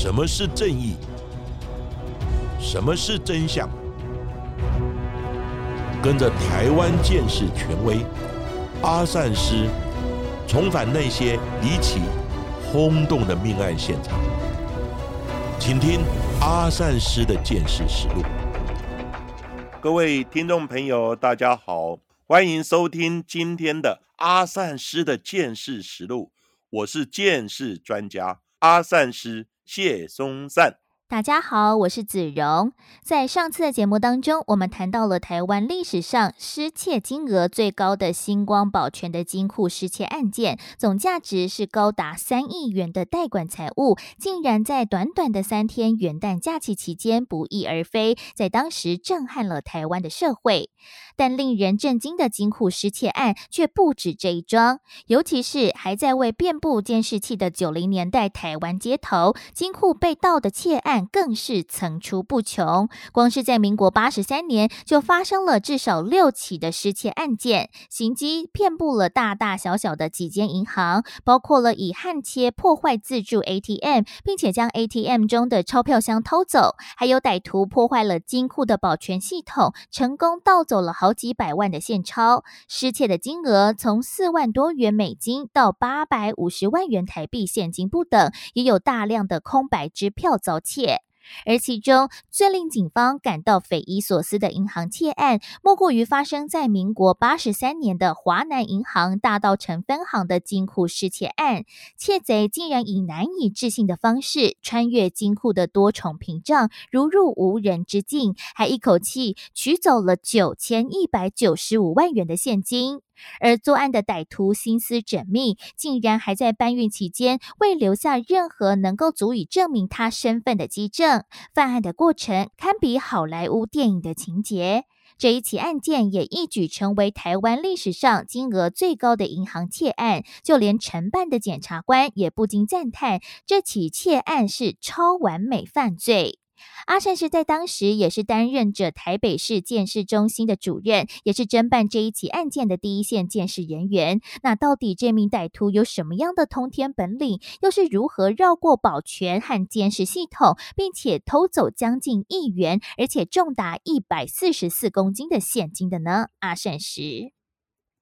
什么是正义？什么是真相？跟着台湾建士权威阿善师，重返那些离奇、轰动的命案现场，请听阿善师的见识实录。各位听众朋友，大家好，欢迎收听今天的阿善师的见识实录。我是见识专家阿善师谢松散。大家好，我是子荣。在上次的节目当中，我们谈到了台湾历史上失窃金额最高的星光保全的金库失窃案件，总价值是高达三亿元的代管财物，竟然在短短的三天元旦假期期间不翼而飞，在当时震撼了台湾的社会。但令人震惊的金库失窃案却不止这一桩，尤其是还在为遍布监视器的九零年代台湾街头，金库被盗的窃案更是层出不穷。光是在民国八十三年，就发生了至少六起的失窃案件，行迹遍布了大大小小的几间银行，包括了以焊切破坏自助 ATM，并且将 ATM 中的钞票箱偷走，还有歹徒破坏了金库的保全系统，成功盗走了。好几百万的现钞，失窃的金额从四万多元美金到八百五十万元台币现金不等，也有大量的空白支票遭窃。而其中最令警方感到匪夷所思的银行窃案，莫过于发生在民国八十三年的华南银行大道城分行的金库失窃案。窃贼竟然以难以置信的方式穿越金库的多重屏障，如入无人之境，还一口气取走了九千一百九十五万元的现金。而作案的歹徒心思缜密，竟然还在搬运期间未留下任何能够足以证明他身份的基证。犯案的过程堪比好莱坞电影的情节。这一起案件也一举成为台湾历史上金额最高的银行窃案，就连承办的检察官也不禁赞叹：这起窃案是超完美犯罪。阿善是在当时也是担任着台北市建设中心的主任，也是侦办这一起案件的第一线建设人员。那到底这名歹徒有什么样的通天本领，又是如何绕过保全和监视系统，并且偷走将近亿元，而且重达一百四十四公斤的现金的呢？阿善时，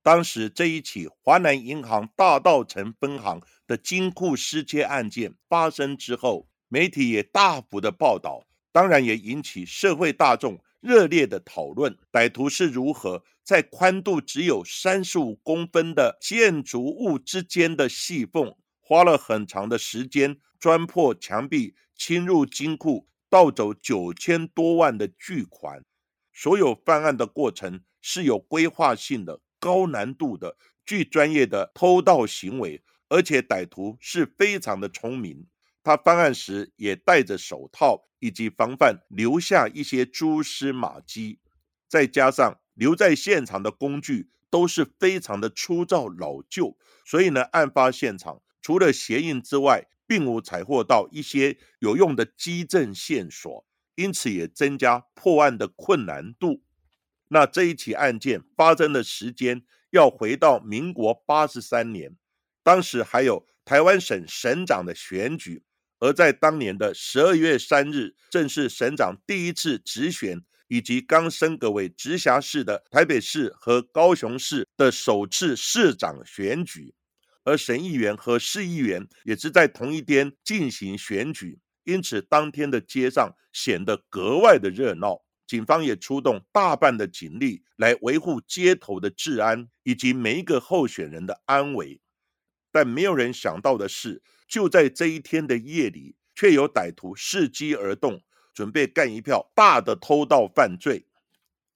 当时这一起华南银行大道城分行的金库失窃案件发生之后。媒体也大幅的报道，当然也引起社会大众热烈的讨论。歹徒是如何在宽度只有三十五公分的建筑物之间的细缝，花了很长的时间钻破墙壁，侵入金库，盗走九千多万的巨款。所有犯案的过程是有规划性的、高难度的、具专业的偷盗行为，而且歹徒是非常的聪明。他翻案时也戴着手套，以及防范留下一些蛛丝马迹，再加上留在现场的工具都是非常的粗糙老旧，所以呢，案发现场除了鞋印之外，并无采获到一些有用的基证线索，因此也增加破案的困难度。那这一起案件发生的时间要回到民国八十三年，当时还有台湾省省长的选举。而在当年的十二月三日，正是省长第一次直选，以及刚升格为直辖市的台北市和高雄市的首次市长选举，而省议员和市议员也是在同一天进行选举，因此当天的街上显得格外的热闹。警方也出动大半的警力来维护街头的治安以及每一个候选人的安危，但没有人想到的是。就在这一天的夜里，却有歹徒伺机而动，准备干一票大的偷盗犯罪。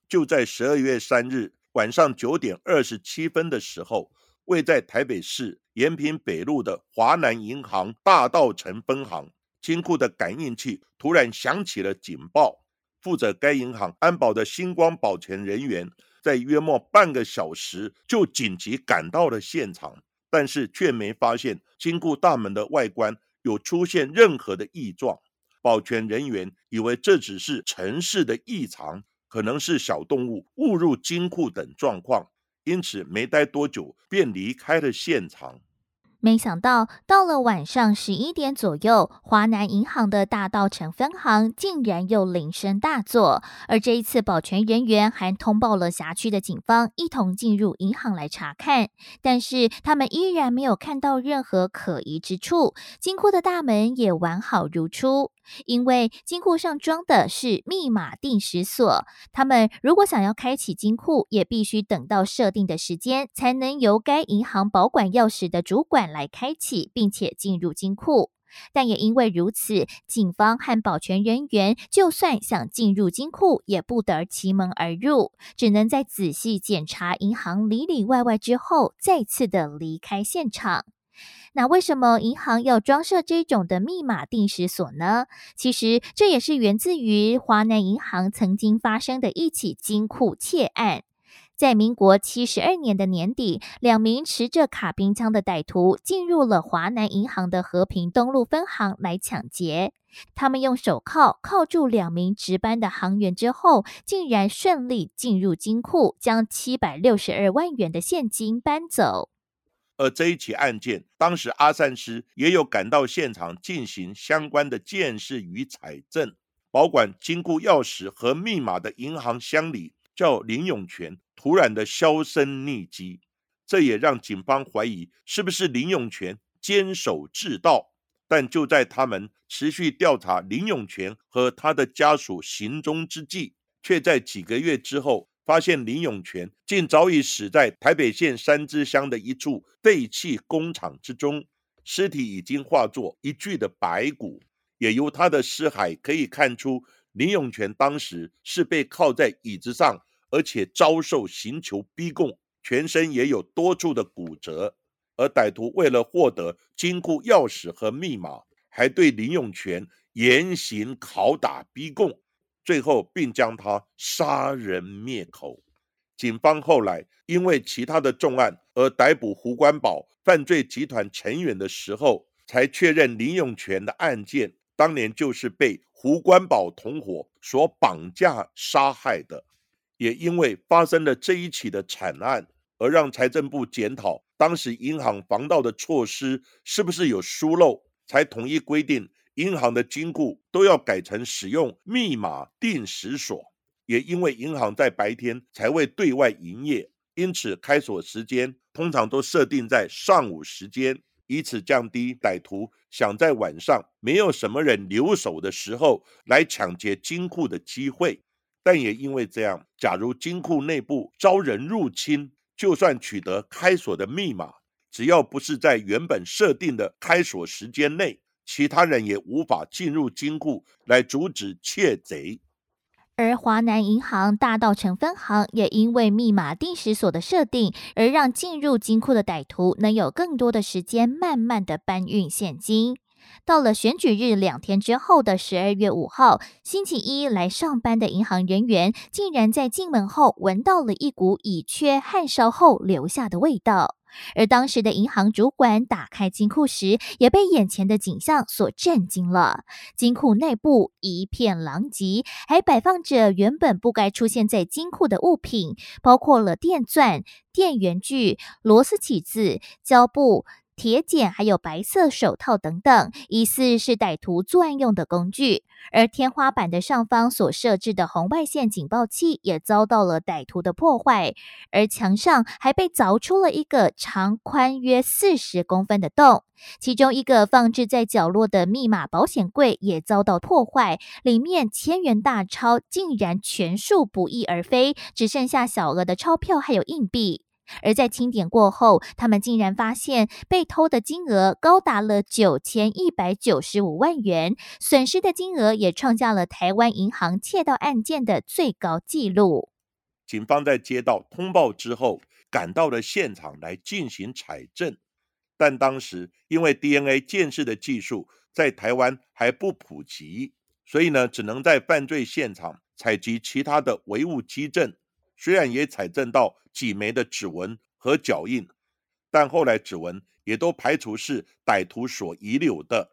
就在十二月三日晚上九点二十七分的时候，位在台北市延平北路的华南银行大道城分行金库的感应器突然响起了警报。负责该银行安保的星光保全人员在约莫半个小时就紧急赶到了现场。但是却没发现金库大门的外观有出现任何的异状，保全人员以为这只是城市的异常，可能是小动物误入金库等状况，因此没待多久便离开了现场。没想到，到了晚上十一点左右，华南银行的大道城分行竟然又铃声大作。而这一次，保全人员还通报了辖区的警方，一同进入银行来查看。但是，他们依然没有看到任何可疑之处，金库的大门也完好如初。因为金库上装的是密码定时锁，他们如果想要开启金库，也必须等到设定的时间，才能由该银行保管钥匙的主管来开启，并且进入金库。但也因为如此，警方和保全人员就算想进入金库，也不得其门而入，只能在仔细检查银行里里外外之后，再次的离开现场。那为什么银行要装设这种的密码定时锁呢？其实这也是源自于华南银行曾经发生的一起金库窃案。在民国七十二年的年底，两名持着卡宾枪的歹徒进入了华南银行的和平东路分行来抢劫。他们用手铐铐住两名值班的行员之后，竟然顺利进入金库，将七百六十二万元的现金搬走。而这一起案件，当时阿善师也有赶到现场进行相关的监视与采证。保管金库钥匙和密码的银行箱里叫林永全，突然的销声匿迹，这也让警方怀疑是不是林永全坚守治道。但就在他们持续调查林永全和他的家属行踪之际，却在几个月之后。发现林永全竟早已死在台北县三支乡的一处废弃工厂之中，尸体已经化作一具的白骨。也由他的尸骸可以看出，林永全当时是被靠在椅子上，而且遭受刑求逼供，全身也有多处的骨折。而歹徒为了获得金库钥匙和密码，还对林永全严刑拷打逼供。最后，并将他杀人灭口。警方后来因为其他的重案而逮捕胡关宝犯罪集团成员的时候，才确认林永全的案件当年就是被胡关宝同伙所绑架杀害的。也因为发生了这一起的惨案，而让财政部检讨当时银行防盗的措施是不是有疏漏，才统一规定。银行的金库都要改成使用密码定时锁，也因为银行在白天才会对外营业，因此开锁时间通常都设定在上午时间，以此降低歹徒想在晚上没有什么人留守的时候来抢劫金库的机会。但也因为这样，假如金库内部遭人入侵，就算取得开锁的密码，只要不是在原本设定的开锁时间内。其他人也无法进入金库来阻止窃贼，而华南银行大道城分行也因为密码定时锁的设定，而让进入金库的歹徒能有更多的时间慢慢的搬运现金。到了选举日两天之后的十二月五号星期一来上班的银行人员，竟然在进门后闻到了一股乙炔焊烧后留下的味道。而当时的银行主管打开金库时，也被眼前的景象所震惊了。金库内部一片狼藉，还摆放着原本不该出现在金库的物品，包括了电钻、电源锯、螺丝起子、胶布。铁剪，还有白色手套等等，疑似是歹徒作案用的工具。而天花板的上方所设置的红外线警报器也遭到了歹徒的破坏，而墙上还被凿出了一个长宽约四十公分的洞。其中一个放置在角落的密码保险柜也遭到破坏，里面千元大钞竟然全数不翼而飞，只剩下小额的钞票还有硬币。而在清点过后，他们竟然发现被偷的金额高达了九千一百九十五万元，损失的金额也创下了台湾银行窃盗案件的最高纪录。警方在接到通报之后，赶到了现场来进行采证，但当时因为 DNA 鉴识的技术在台湾还不普及，所以呢，只能在犯罪现场采集其他的唯物基证。虽然也采证到几枚的指纹和脚印，但后来指纹也都排除是歹徒所遗留的。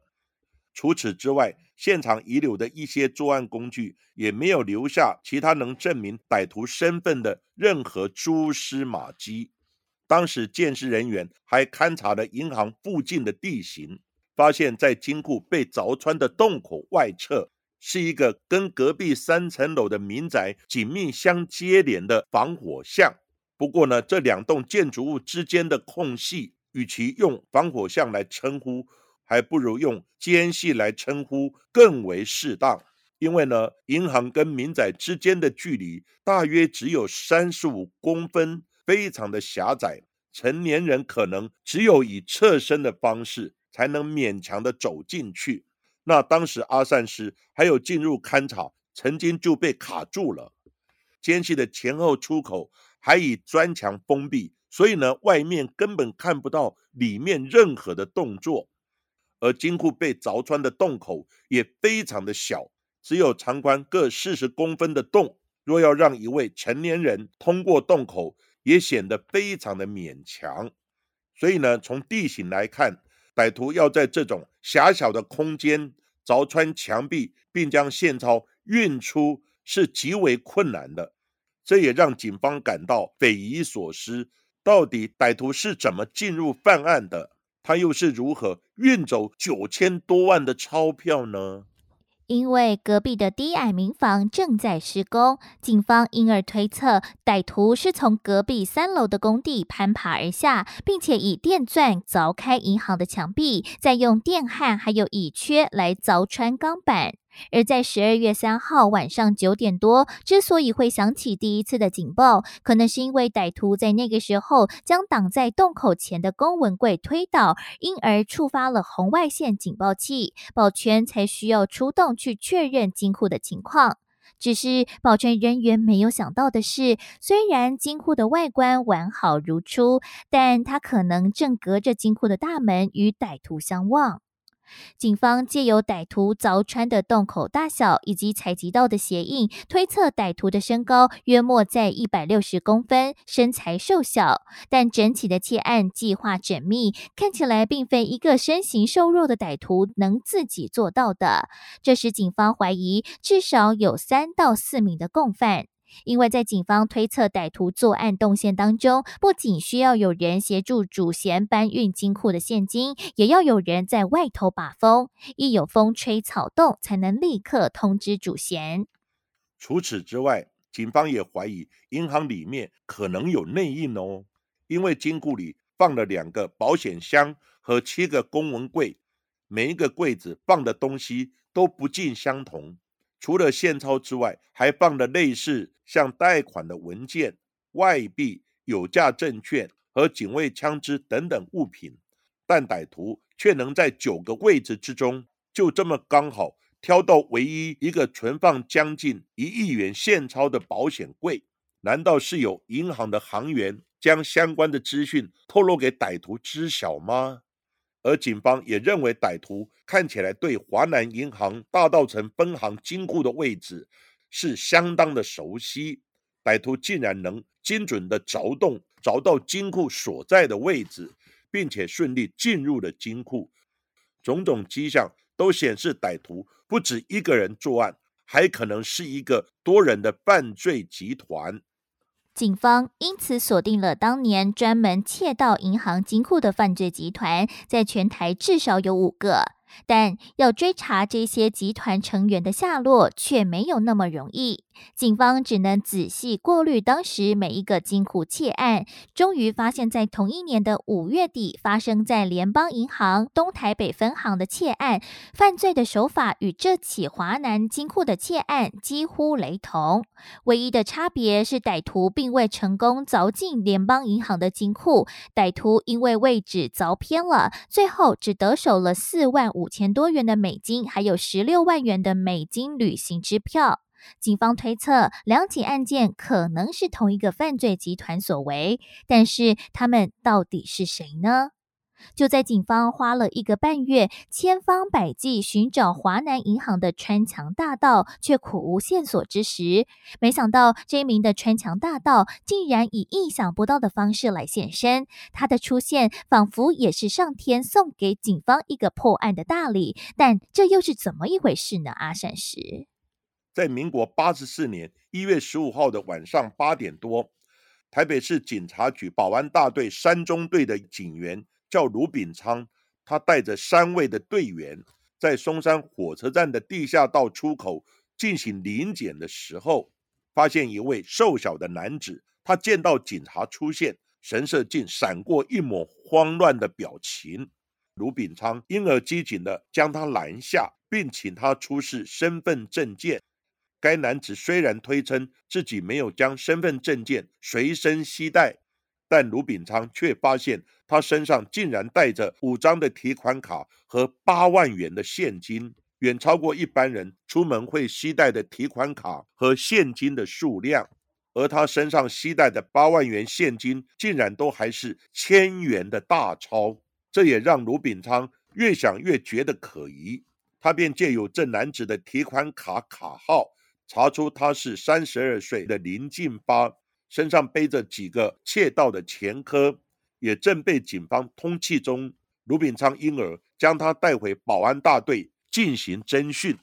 除此之外，现场遗留的一些作案工具也没有留下其他能证明歹徒身份的任何蛛丝马迹。当时监视人员还勘察了银行附近的地形，发现，在金库被凿穿的洞口外侧，是一个跟隔壁三层楼的民宅紧密相接连的防火巷。不过呢，这两栋建筑物之间的空隙，与其用防火巷来称呼，还不如用间隙来称呼更为适当。因为呢，银行跟民宅之间的距离大约只有三十五公分，非常的狭窄，成年人可能只有以侧身的方式才能勉强的走进去。那当时阿善师还有进入勘察，曾经就被卡住了。间隙的前后出口还以砖墙封闭，所以呢，外面根本看不到里面任何的动作。而金库被凿穿的洞口也非常的小。只有长宽各四十公分的洞，若要让一位成年人通过洞口，也显得非常的勉强。所以呢，从地形来看，歹徒要在这种狭小的空间凿穿墙壁，并将现钞运出，是极为困难的。这也让警方感到匪夷所思：到底歹徒是怎么进入犯案的？他又是如何运走九千多万的钞票呢？因为隔壁的低矮民房正在施工，警方因而推测歹徒是从隔壁三楼的工地攀爬而下，并且以电钻凿开银行的墙壁，再用电焊还有乙炔来凿穿钢板。而在十二月三号晚上九点多，之所以会响起第一次的警报，可能是因为歹徒在那个时候将挡在洞口前的公文柜推倒，因而触发了红外线警报器，保全才需要出动去确认金库的情况。只是保全人员没有想到的是，虽然金库的外观完好如初，但它可能正隔着金库的大门与歹徒相望。警方借由歹徒凿穿的洞口大小以及采集到的鞋印，推测歹徒的身高约莫在一百六十公分，身材瘦小。但整起的窃案计划缜密，看起来并非一个身形瘦弱的歹徒能自己做到的。这使警方怀疑，至少有三到四名的共犯。因为在警方推测歹徒作案动线当中，不仅需要有人协助主嫌搬运金库的现金，也要有人在外头把风，一有风吹草动，才能立刻通知主嫌。除此之外，警方也怀疑银行里面可能有内应哦，因为金库里放了两个保险箱和七个公文柜，每一个柜子放的东西都不尽相同。除了现钞之外，还放了类似像贷款的文件、外币、有价证券和警卫枪支等等物品，但歹徒却能在九个位置之中，就这么刚好挑到唯一一个存放将近一亿元现钞的保险柜。难道是有银行的行员将相关的资讯透露给歹徒知晓吗？而警方也认为，歹徒看起来对华南银行大道城分行金库的位置是相当的熟悉。歹徒竟然能精准的凿洞，凿到金库所在的位置，并且顺利进入了金库，种种迹象都显示，歹徒不止一个人作案，还可能是一个多人的犯罪集团。警方因此锁定了当年专门窃盗银行金库的犯罪集团，在全台至少有五个。但要追查这些集团成员的下落，却没有那么容易。警方只能仔细过滤当时每一个金库窃案，终于发现，在同一年的五月底，发生在联邦银行东台北分行的窃案，犯罪的手法与这起华南金库的窃案几乎雷同。唯一的差别是，歹徒并未成功凿进联邦银行的金库，歹徒因为位置凿偏了，最后只得手了四万五千多元的美金，还有十六万元的美金旅行支票。警方推测，两起案件可能是同一个犯罪集团所为，但是他们到底是谁呢？就在警方花了一个半月，千方百计寻找华南银行的穿墙大盗，却苦无线索之时，没想到这名的穿墙大盗竟然以意想不到的方式来现身。他的出现仿佛也是上天送给警方一个破案的大礼，但这又是怎么一回事呢？阿善石。在民国八十四年一月十五号的晚上八点多，台北市警察局保安大队三中队的警员叫卢炳昌，他带着三位的队员在松山火车站的地下道出口进行临检的时候，发现一位瘦小的男子，他见到警察出现，神色竟闪过一抹慌乱的表情。卢炳昌因而机警的将他拦下，并请他出示身份证件。该男子虽然推称自己没有将身份证件随身携带，但卢炳昌却发现他身上竟然带着五张的提款卡和八万元的现金，远超过一般人出门会携带的提款卡和现金的数量。而他身上携带的八万元现金，竟然都还是千元的大钞，这也让卢炳昌越想越觉得可疑。他便借由这男子的提款卡卡号。查出他是三十二岁的林进发，身上背着几个窃盗的前科，也正被警方通缉中。卢炳昌因而将他带回保安大队进行侦讯。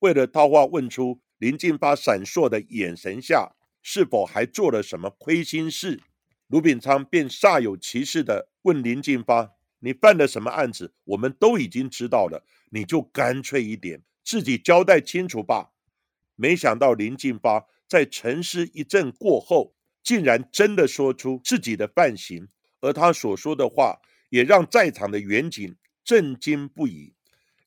为了套话问出林进发闪烁的眼神下是否还做了什么亏心事，卢炳昌便煞有其事地问林进发：“你犯了什么案子？我们都已经知道了，你就干脆一点，自己交代清楚吧。”没想到林进发在沉思一阵过后，竟然真的说出自己的犯行，而他所说的话也让在场的员警震惊不已，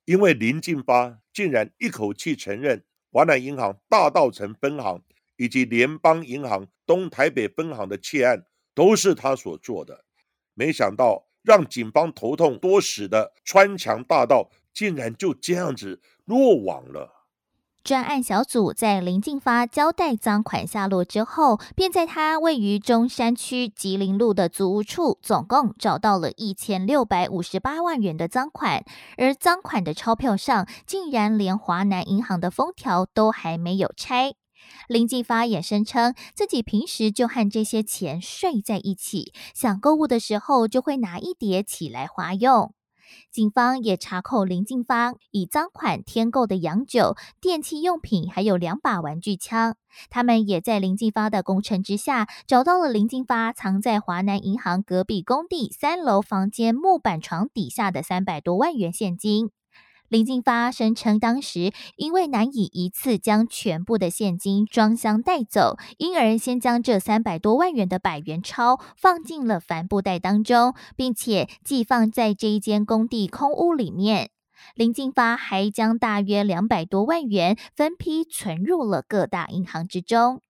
因为林进发竟然一口气承认华南银行大道城分行以及联邦银行东台北分行的窃案都是他所做的。没想到让警方头痛多时的穿墙大盗，竟然就这样子落网了。专案小组在林进发交代赃款下落之后，便在他位于中山区吉林路的租屋处，总共找到了一千六百五十八万元的赃款，而赃款的钞票上竟然连华南银行的封条都还没有拆。林进发也声称自己平时就和这些钱睡在一起，想购物的时候就会拿一叠起来花用。警方也查扣林进发以赃款添购的洋酒、电器用品，还有两把玩具枪。他们也在林进发的工程之下，找到了林进发藏在华南银行隔壁工地三楼房间木板床底下的三百多万元现金。林进发声称，当时因为难以一次将全部的现金装箱带走，因而先将这三百多万元的百元钞放进了帆布袋当中，并且寄放在这一间工地空屋里面。林进发还将大约两百多万元分批存入了各大银行之中。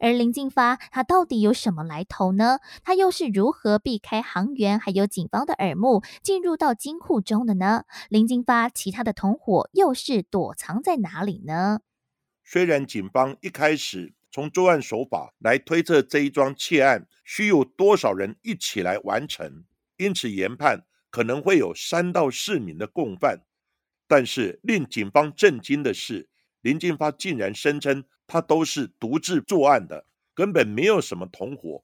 而林进发他到底有什么来头呢？他又是如何避开行员还有警方的耳目，进入到金库中的呢？林进发其他的同伙又是躲藏在哪里呢？虽然警方一开始从作案手法来推测这一桩窃案需有多少人一起来完成，因此研判可能会有三到四名的共犯，但是令警方震惊的是，林进发竟然声称。他都是独自作案的，根本没有什么同伙。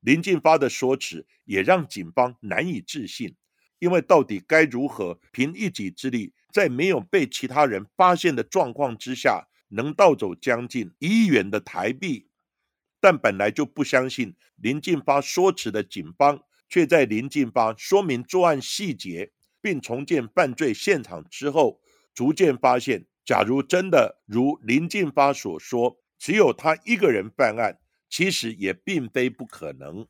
林进发的说辞也让警方难以置信，因为到底该如何凭一己之力，在没有被其他人发现的状况之下，能盗走将近一亿元的台币？但本来就不相信林进发说辞的警方，却在林进发说明作案细节并重建犯罪现场之后，逐渐发现。假如真的如林进发所说，只有他一个人犯案，其实也并非不可能。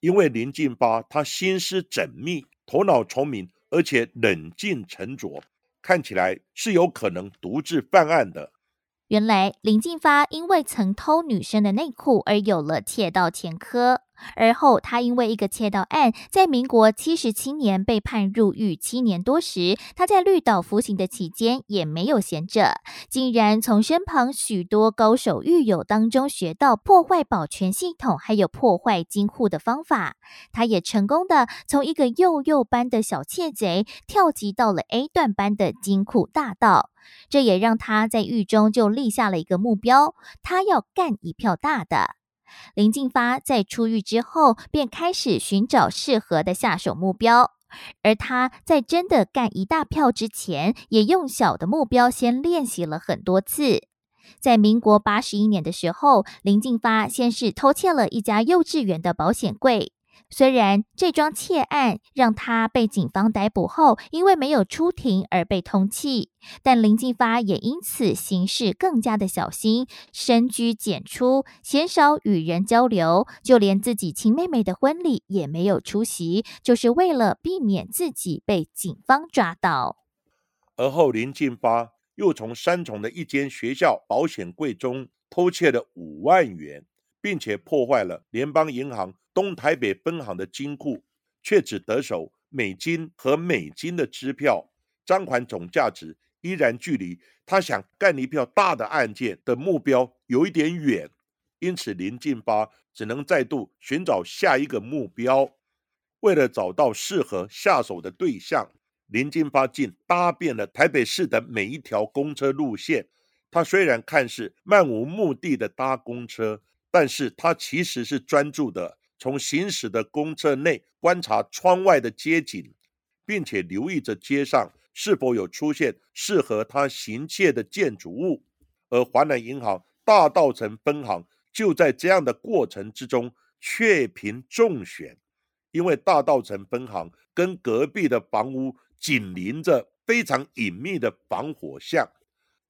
因为林进发他心思缜密，头脑聪明，而且冷静沉着，看起来是有可能独自犯案的。原来林进发因为曾偷女生的内裤而有了窃盗前科。而后，他因为一个窃盗案，在民国七十七年被判入狱七年多时，他在绿岛服刑的期间也没有闲着，竟然从身旁许多高手狱友当中学到破坏保全系统，还有破坏金库的方法。他也成功的从一个幼幼班的小窃贼跳级到了 A 段班的金库大盗，这也让他在狱中就立下了一个目标，他要干一票大的。林静发在出狱之后，便开始寻找适合的下手目标。而他在真的干一大票之前，也用小的目标先练习了很多次。在民国八十一年的时候，林静发先是偷窃了一家幼稚园的保险柜。虽然这桩窃案让他被警方逮捕后，因为没有出庭而被通缉，但林进发也因此行事更加的小心，深居简出，鲜少与人交流，就连自己亲妹妹的婚礼也没有出席，就是为了避免自己被警方抓到。而后，林进发又从三重的一间学校保险柜中偷窃了五万元，并且破坏了联邦银行。东台北分行的金库却只得手美金和美金的支票，赃款总价值依然距离他想干一票大的案件的目标有一点远，因此林进发只能再度寻找下一个目标。为了找到适合下手的对象，林进发竟搭遍了台北市的每一条公车路线。他虽然看似漫无目的的搭公车，但是他其实是专注的。从行驶的公车内观察窗外的街景，并且留意着街上是否有出现适合他行窃的建筑物。而华南银行大道城分行就在这样的过程之中确凭中选，因为大道城分行跟隔壁的房屋紧邻着非常隐秘的防火巷，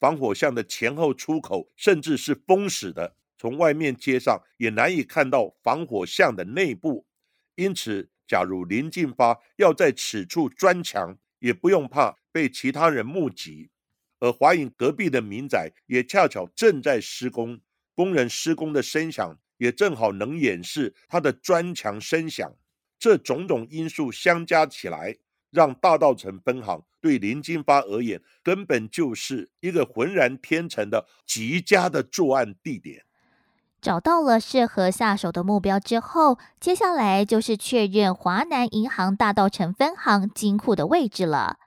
防火巷的前后出口甚至是封死的。从外面街上也难以看到防火巷的内部，因此，假如林进发要在此处钻墙，也不用怕被其他人目击。而华影隔壁的民宅也恰巧正在施工，工人施工的声响也正好能掩饰他的砖墙声响。这种种因素相加起来，让大道城分行对林进发而言，根本就是一个浑然天成的极佳的作案地点。找到了适合下手的目标之后，接下来就是确认华南银行大道城分行金库的位置了。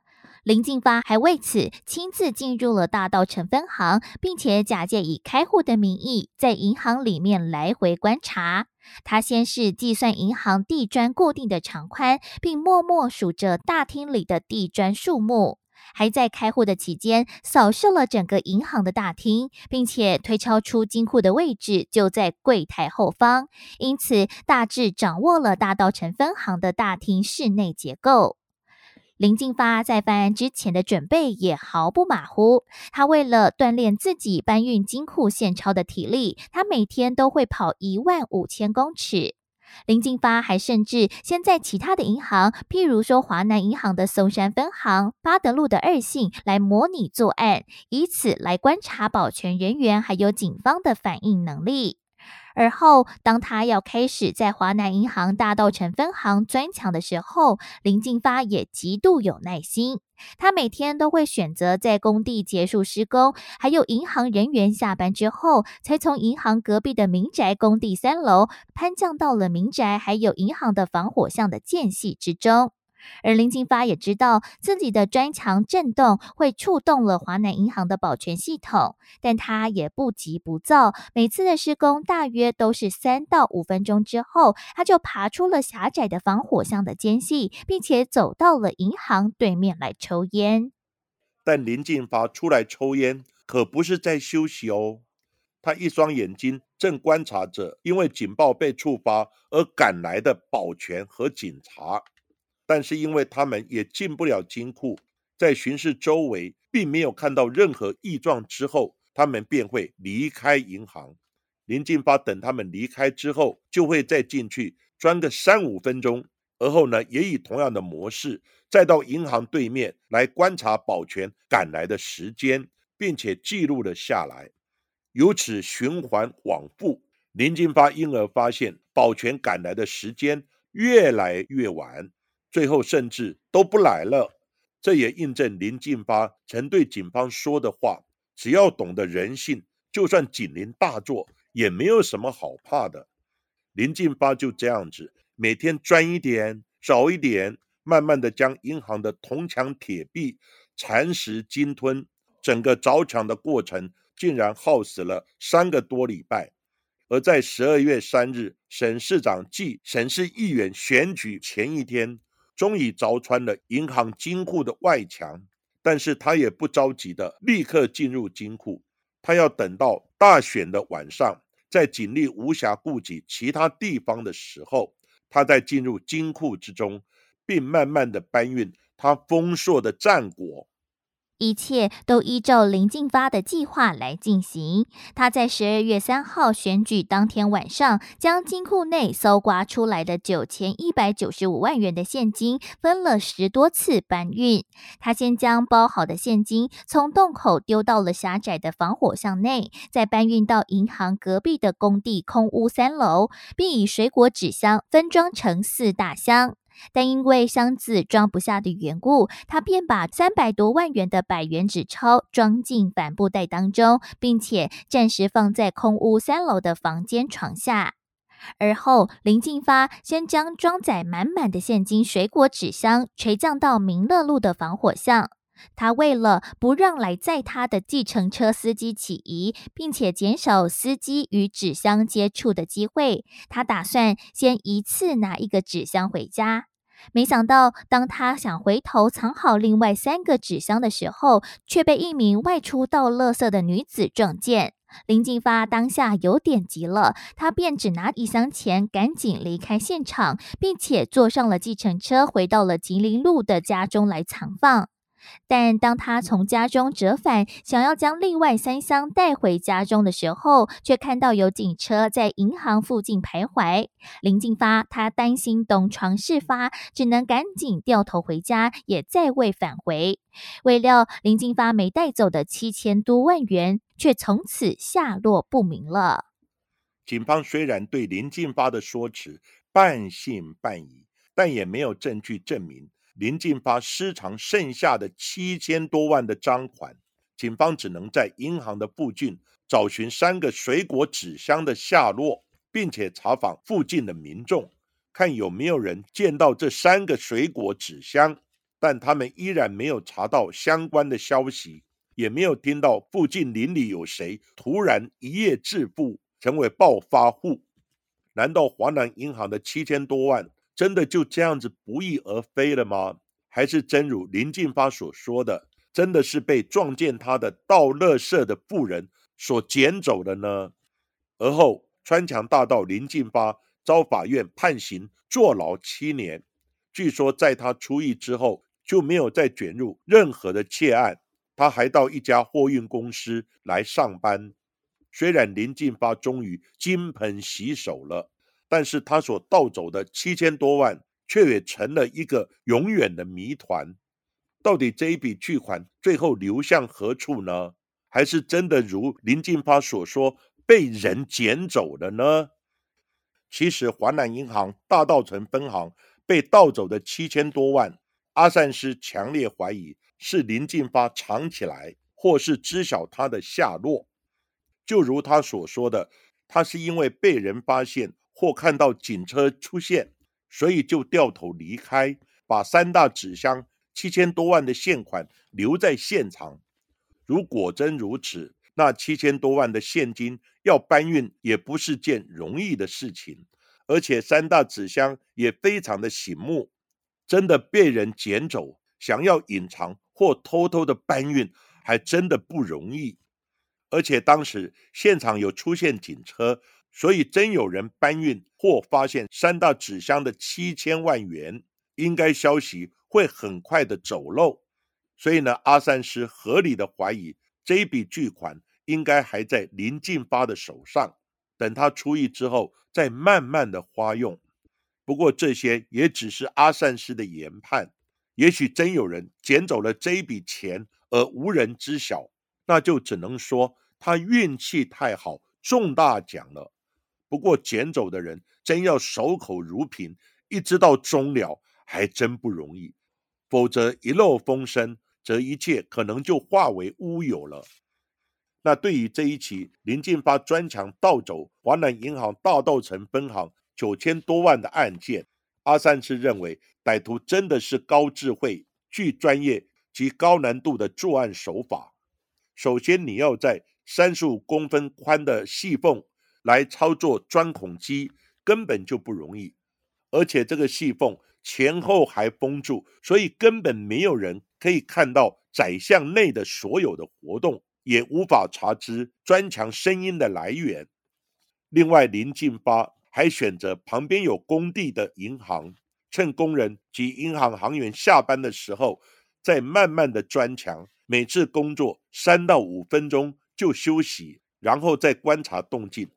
林进发还为此亲自进入了大道城分行，并且假借以开户的名义，在银行里面来回观察。他先是计算银行地砖固定的长宽，并默默数着大厅里的地砖数目。还在开户的期间，扫视了整个银行的大厅，并且推敲出金库的位置就在柜台后方，因此大致掌握了大道城分行的大厅室内结构。林进发在犯案之前的准备也毫不马虎，他为了锻炼自己搬运金库现钞的体力，他每天都会跑一万五千公尺。林进发还甚至先在其他的银行，譬如说华南银行的松山分行、巴德路的二信来模拟作案，以此来观察保全人员还有警方的反应能力。而后，当他要开始在华南银行大道城分行钻墙的时候，林进发也极度有耐心。他每天都会选择在工地结束施工，还有银行人员下班之后，才从银行隔壁的民宅工地三楼攀降到了民宅还有银行的防火巷的间隙之中。而林进发也知道自己的砖墙震动会触动了华南银行的保全系统，但他也不急不躁。每次的施工大约都是三到五分钟之后，他就爬出了狭窄的防火巷的间隙，并且走到了银行对面来抽烟。但林进发出来抽烟可不是在休息哦，他一双眼睛正观察着因为警报被触发而赶来的保全和警察。但是因为他们也进不了金库，在巡视周围，并没有看到任何异状之后，他们便会离开银行。林进发等他们离开之后，就会再进去钻个三五分钟，而后呢，也以同样的模式，再到银行对面来观察保全赶来的时间，并且记录了下来。由此循环往复，林进发因而发现保全赶来的时间越来越晚。最后甚至都不来了，这也印证林进发曾对警方说的话：只要懂得人性，就算警铃大作，也没有什么好怕的。林进发就这样子，每天赚一点，少一点，慢慢的将银行的铜墙铁壁蚕食鲸吞，整个凿墙的过程竟然耗时了三个多礼拜。而在十二月三日，省市长暨省市议员选举前一天。终于凿穿了银行金库的外墙，但是他也不着急的立刻进入金库，他要等到大选的晚上，在警力无暇顾及其他地方的时候，他再进入金库之中，并慢慢的搬运他丰硕的战果。一切都依照林进发的计划来进行。他在十二月三号选举当天晚上，将金库内搜刮出来的九千一百九十五万元的现金分了十多次搬运。他先将包好的现金从洞口丢到了狭窄的防火巷内，再搬运到银行隔壁的工地空屋三楼，并以水果纸箱分装成四大箱。但因为箱子装不下的缘故，他便把三百多万元的百元纸钞装进帆布袋当中，并且暂时放在空屋三楼的房间床下。而后，林进发先将装载满满的现金水果纸箱垂降到民乐路的防火巷。他为了不让来载他的计程车司机起疑，并且减少司机与纸箱接触的机会，他打算先一次拿一个纸箱回家。没想到，当他想回头藏好另外三个纸箱的时候，却被一名外出倒垃圾的女子撞见。林进发当下有点急了，他便只拿一箱钱，赶紧离开现场，并且坐上了计程车，回到了吉林路的家中来藏放。但当他从家中折返，想要将另外三箱带回家中的时候，却看到有警车在银行附近徘徊。林进发他担心东窗事发，只能赶紧掉头回家，也再未返回。未料林进发没带走的七千多万元，却从此下落不明了。警方虽然对林进发的说辞半信半疑，但也没有证据证明。林进发失藏剩下的七千多万的赃款，警方只能在银行的附近找寻三个水果纸箱的下落，并且查访附近的民众，看有没有人见到这三个水果纸箱。但他们依然没有查到相关的消息，也没有听到附近邻里有谁突然一夜致富，成为暴发户。难道华南银行的七千多万？真的就这样子不翼而飞了吗？还是真如林进发所说的，真的是被撞见他的盗乐社的妇人所捡走的呢？而后穿墙大盗林进发遭法院判刑坐牢七年，据说在他出狱之后就没有再卷入任何的窃案，他还到一家货运公司来上班。虽然林进发终于金盆洗手了。但是他所盗走的七千多万，却也成了一个永远的谜团。到底这一笔巨款最后流向何处呢？还是真的如林进发所说，被人捡走了呢？其实华南银行大道城分行被盗走的七千多万，阿善师强烈怀疑是林进发藏起来，或是知晓他的下落。就如他所说的，他是因为被人发现。或看到警车出现，所以就掉头离开，把三大纸箱七千多万的现款留在现场。如果真如此，那七千多万的现金要搬运也不是件容易的事情，而且三大纸箱也非常的醒目，真的被人捡走，想要隐藏或偷偷的搬运，还真的不容易。而且当时现场有出现警车。所以，真有人搬运或发现三大纸箱的七千万元，应该消息会很快的走漏。所以呢，阿善师合理的怀疑这笔巨款应该还在林进发的手上，等他出狱之后再慢慢的花用。不过这些也只是阿善师的研判，也许真有人捡走了这一笔钱而无人知晓，那就只能说他运气太好，中大奖了。不过捡走的人真要守口如瓶，一直到终了，还真不容易。否则一漏风声，则一切可能就化为乌有了。那对于这一起林进发专强盗走华南银行大道城分行九千多万的案件，阿三是认为歹徒真的是高智慧、具专业及高难度的作案手法。首先，你要在三十五公分宽的细缝。来操作钻孔机根本就不容易，而且这个细缝前后还封住，所以根本没有人可以看到窄巷内的所有的活动，也无法查知砖墙声音的来源。另外，林进发还选择旁边有工地的银行，趁工人及银行行员下班的时候，再慢慢的砖墙。每次工作三到五分钟就休息，然后再观察动静。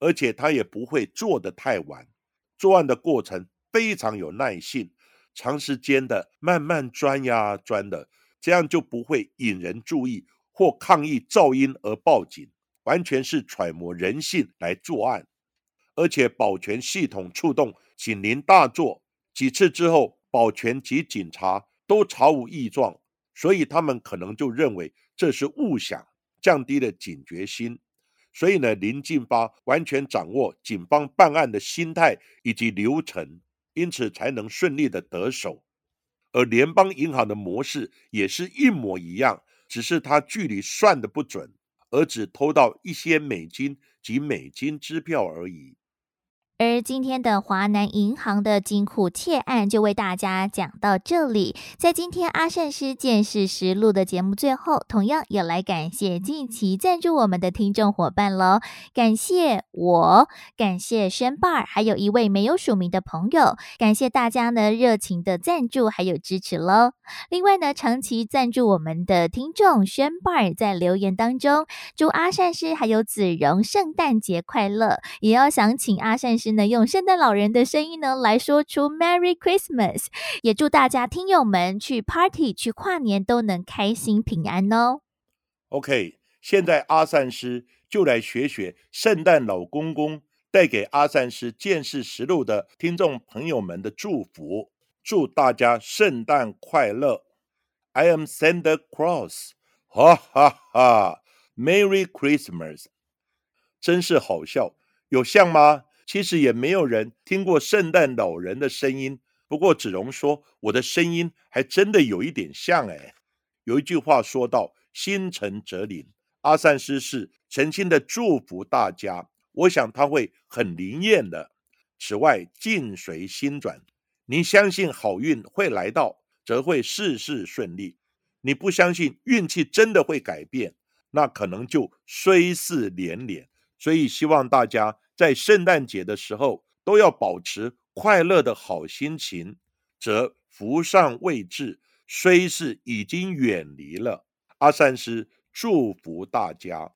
而且他也不会做得太晚。作案的过程非常有耐性，长时间的慢慢钻呀钻的，这样就不会引人注意或抗议噪音而报警。完全是揣摩人性来作案，而且保全系统触动警铃大作几次之后，保全及警察都毫无异状，所以他们可能就认为这是误响，降低了警觉心。所以呢，林进发完全掌握警方办案的心态以及流程，因此才能顺利的得手。而联邦银行的模式也是一模一样，只是他距离算的不准。而只偷到一些美金及美金支票而已。而今天的华南银行的金库窃案就为大家讲到这里。在今天阿善师见识实录的节目最后，同样也来感谢近期赞助我们的听众伙伴喽。感谢我，感谢轩爸，还有一位没有署名的朋友。感谢大家呢热情的赞助还有支持喽。另外呢，长期赞助我们的听众轩爸在留言当中祝阿善师还有子荣圣诞节快乐，也要想请阿善师。能用圣诞老人的声音呢来说出 Merry Christmas，也祝大家听友们去 Party 去跨年都能开心平安哦。OK，现在阿善师就来学学圣诞老公公带给阿善师见识实录的听众朋友们的祝福，祝大家圣诞快乐。I am Santa Claus，哈哈哈，Merry Christmas，真是好笑，有像吗？其实也没有人听过圣诞老人的声音，不过子荣说我的声音还真的有一点像哎。有一句话说到“心诚则灵”，阿善师是诚心的祝福大家，我想他会很灵验的。此外，境随心转，你相信好运会来到，则会事事顺利；你不相信运气真的会改变，那可能就衰事连连。所以希望大家。在圣诞节的时候，都要保持快乐的好心情，则福上未至，虽是已经远离了。阿善师祝福大家。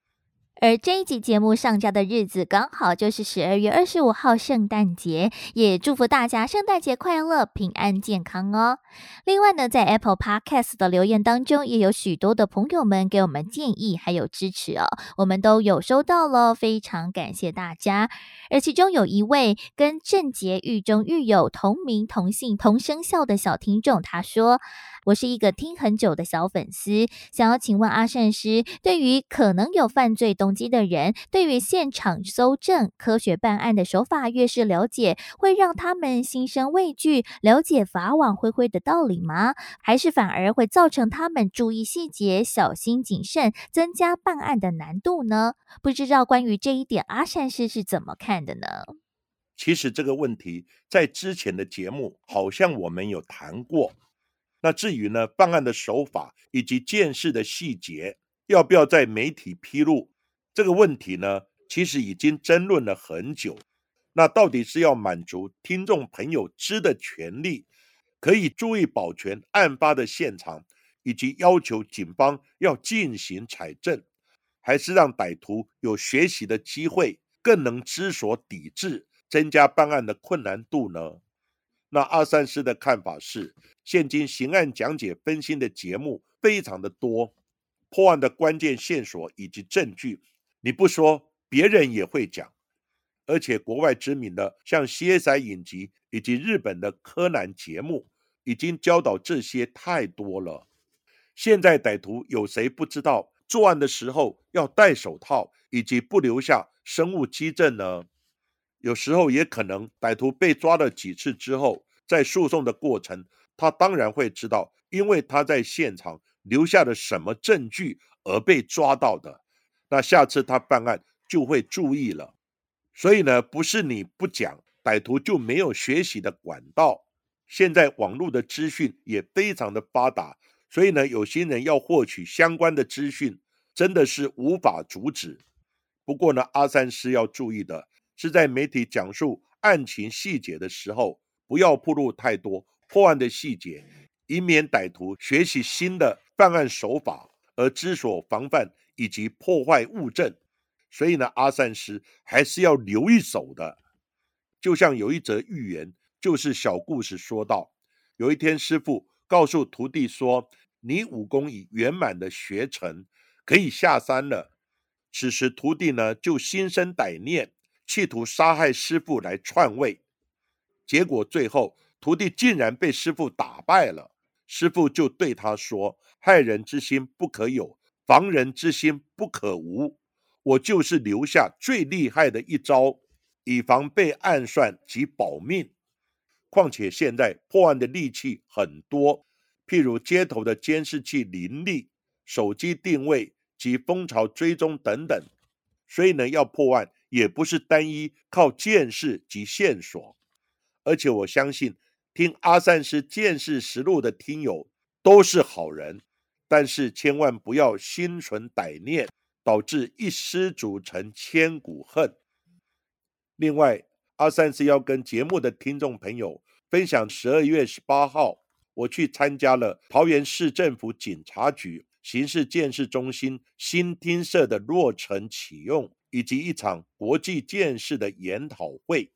而这一集节目上架的日子刚好就是十二月二十五号圣诞节，也祝福大家圣诞节快乐、平安健康哦。另外呢，在 Apple Podcast 的留言当中，也有许多的朋友们给我们建议还有支持哦，我们都有收到了，非常感谢大家。而其中有一位跟郑杰狱中狱友同名同姓同生肖的小听众，他说。我是一个听很久的小粉丝，想要请问阿善师，对于可能有犯罪动机的人，对于现场搜证、科学办案的手法越是了解，会让他们心生畏惧，了解法网恢恢的道理吗？还是反而会造成他们注意细节、小心谨慎，增加办案的难度呢？不知道关于这一点，阿善师是怎么看的呢？其实这个问题在之前的节目好像我们有谈过。那至于呢，办案的手法以及见识的细节，要不要在媒体披露这个问题呢？其实已经争论了很久。那到底是要满足听众朋友知的权利，可以注意保全案发的现场，以及要求警方要进行采证，还是让歹徒有学习的机会，更能知所抵制，增加办案的困难度呢？那阿三师的看法是，现今刑案讲解分析的节目非常的多，破案的关键线索以及证据，你不说别人也会讲，而且国外知名的像 CSI 影集以及日本的柯南节目，已经教导这些太多了。现在歹徒有谁不知道作案的时候要戴手套，以及不留下生物基证呢？有时候也可能，歹徒被抓了几次之后，在诉讼的过程，他当然会知道，因为他在现场留下了什么证据而被抓到的。那下次他办案就会注意了。所以呢，不是你不讲，歹徒就没有学习的管道。现在网络的资讯也非常的发达，所以呢，有些人要获取相关的资讯，真的是无法阻止。不过呢，阿三是要注意的是，在媒体讲述案情细节的时候，不要暴露太多破案的细节，以免歹徒学习新的犯案手法而知所防范以及破坏物证。所以呢，阿三师还是要留一手的。就像有一则寓言，就是小故事说到，有一天师傅告诉徒弟说：“你武功已圆满的学成，可以下山了。”此时，徒弟呢就心生歹念，企图杀害师傅来篡位。结果最后，徒弟竟然被师傅打败了。师傅就对他说：“害人之心不可有，防人之心不可无。我就是留下最厉害的一招，以防被暗算及保命。况且现在破案的利器很多，譬如街头的监视器林立，手机定位。”及蜂巢追踪等等，所以呢，要破案也不是单一靠见识及线索，而且我相信听阿善师见识实录的听友都是好人，但是千万不要心存歹念，导致一失足成千古恨。另外，阿善师要跟节目的听众朋友分享，十二月十八号我去参加了桃园市政府警察局。刑事建设中心新厅舍的落成启用，以及一场国际建设的研讨会。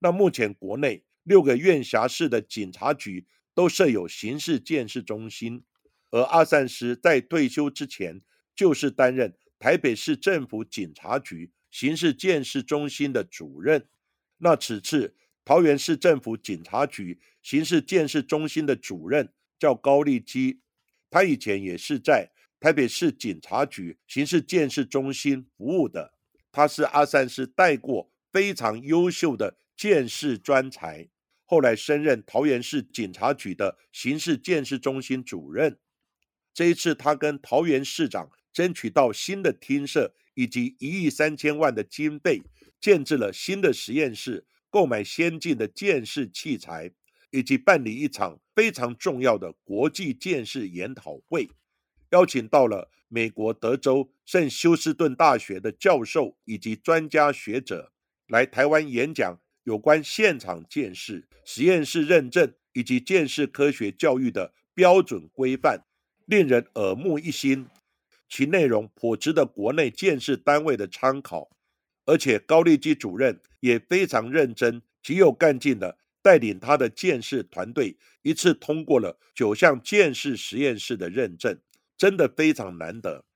那目前国内六个院辖市的警察局都设有刑事建设中心，而阿善师在退休之前就是担任台北市政府警察局刑事建设中心的主任。那此次桃园市政府警察局刑事建设中心的主任叫高立基。他以前也是在台北市警察局刑事建设中心服务的，他是阿善师带过非常优秀的建设专才，后来升任桃园市警察局的刑事建设中心主任。这一次，他跟桃园市长争取到新的厅舍以及一亿三千万的经费，建制了新的实验室，购买先进的建设器材。以及办理一场非常重要的国际建设研讨会，邀请到了美国德州圣休斯顿大学的教授以及专家学者来台湾演讲有关现场建设、实验室认证以及建设科学教育的标准规范，令人耳目一新。其内容颇值得国内建设单位的参考，而且高立基主任也非常认真、极有干劲的。带领他的建设团队一次通过了九项建设实验室的认证，真的非常难得。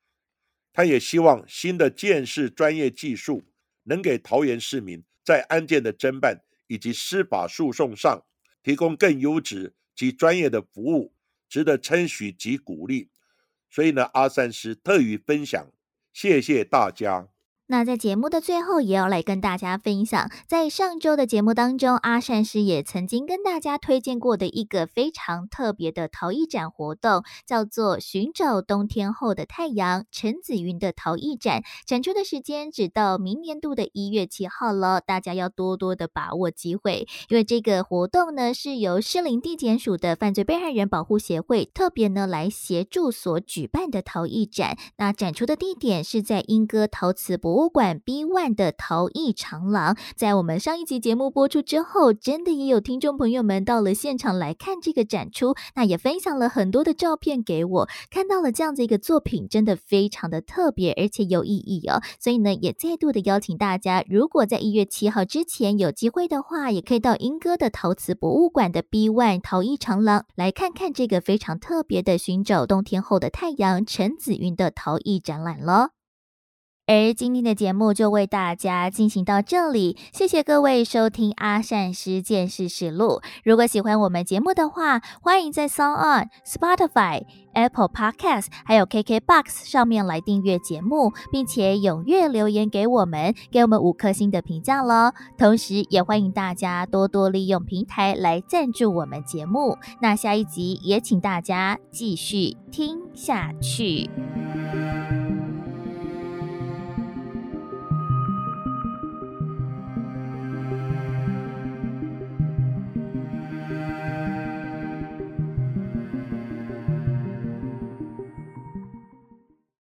他也希望新的建设专业技术能给桃园市民在案件的侦办以及司法诉讼上提供更优质及专业的服务，值得称许及鼓励。所以呢，阿三师特予分享，谢谢大家。那在节目的最后，也要来跟大家分享，在上周的节目当中，阿善师也曾经跟大家推荐过的一个非常特别的陶艺展活动，叫做“寻找冬天后的太阳”陈子云的陶艺展。展出的时间只到明年度的一月七号了，大家要多多的把握机会，因为这个活动呢是由士林地检署的犯罪被害人保护协会特别呢来协助所举办的陶艺展。那展出的地点是在莺歌陶瓷博物。博物馆 B One 的陶艺长廊，在我们上一集节目播出之后，真的也有听众朋友们到了现场来看这个展出，那也分享了很多的照片给我，看到了这样子一个作品，真的非常的特别，而且有意义哦。所以呢，也再度的邀请大家，如果在一月七号之前有机会的话，也可以到英哥的陶瓷博物馆的 B One 陶艺长廊来看看这个非常特别的寻找冬天后的太阳陈子云的陶艺展览了。而今天的节目就为大家进行到这里，谢谢各位收听阿善师见识实录。如果喜欢我们节目的话，欢迎在 Sound On、Spotify、Apple Podcast 还有 KK Box 上面来订阅节目，并且踊跃留言给我们，给我们五颗星的评价喽。同时，也欢迎大家多多利用平台来赞助我们节目。那下一集也请大家继续听下去。